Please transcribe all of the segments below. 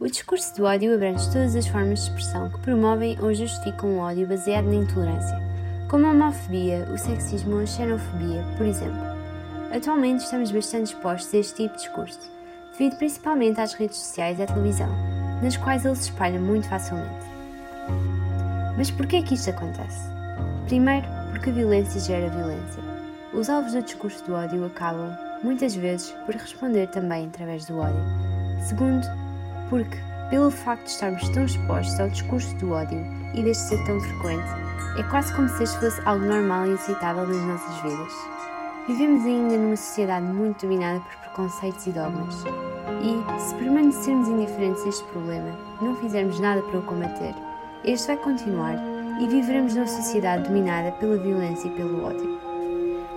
O discurso do ódio abrange todas as formas de expressão que promovem ou justificam o ódio baseado na intolerância, como a homofobia, o sexismo ou a xenofobia, por exemplo. Atualmente estamos bastante expostos a este tipo de discurso, devido principalmente às redes sociais e à televisão, nas quais ele se espalha muito facilmente. Mas por que é que isto acontece? Primeiro, porque a violência gera violência. Os alvos do discurso do ódio acabam, muitas vezes, por responder também através do ódio. Segundo, porque, pelo facto de estarmos tão expostos ao discurso do ódio e deste ser tão frequente, é quase como se este fosse algo normal e aceitável nas nossas vidas. Vivemos ainda numa sociedade muito dominada por preconceitos e dogmas. E, se permanecermos indiferentes a este problema, não fizermos nada para o combater, este vai continuar e viveremos numa sociedade dominada pela violência e pelo ódio.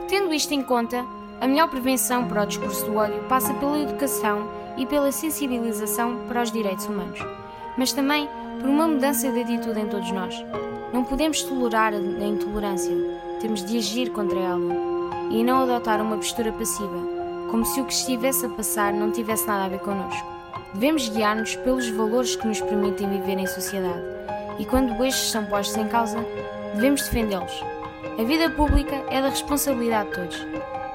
Tendo isto em conta, a melhor prevenção para o discurso do ódio passa pela educação e pela sensibilização para os direitos humanos, mas também por uma mudança de atitude em todos nós. Não podemos tolerar a intolerância, temos de agir contra ela e não adotar uma postura passiva, como se o que estivesse a passar não tivesse nada a ver connosco. Devemos guiar-nos pelos valores que nos permitem viver em sociedade e, quando estes são postos em causa, devemos defendê-los. A vida pública é da responsabilidade de todos.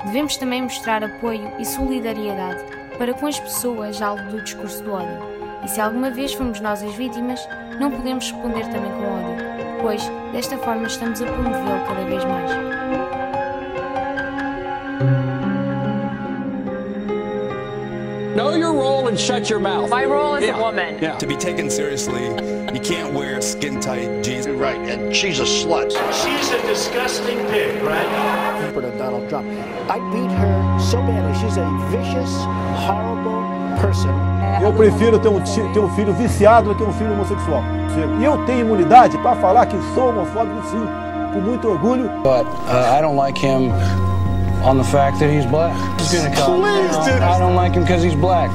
Devemos também mostrar apoio e solidariedade para com as pessoas alvo do discurso do ódio. E se alguma vez fomos nós as vítimas, não podemos responder também com ódio, pois desta forma estamos a promovê-lo cada vez mais. Know your role and shut your mouth. My role is yeah. a woman. Yeah. To be taken seriously, you can't wear skin tight jeans. Right, and she's a slut. She's a disgusting pig, right? For Donald Trump. I beat her so badly. She's a vicious, horrible person. Eu prefiro ter um, ter um filho viciado do que um filho homossexual. E eu tenho imunidade para falar que sou homofóbico, sim, com muito orgulho. But uh, I don't like him on the fact that he's black. He's gonna come. Please, dude. I don't like him because he's black.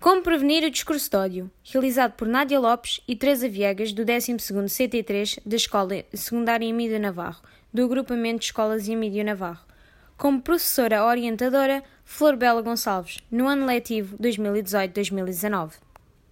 Como prevenir o discurso de ódio? Realizado por Nádia Lopes e Teresa Viegas, do 12º CT3 da Escola Secundária Emílio Navarro, do Agrupamento de Escolas Emílio Navarro. Como professora orientadora, Flor Bela Gonçalves, no ano letivo 2018-2019.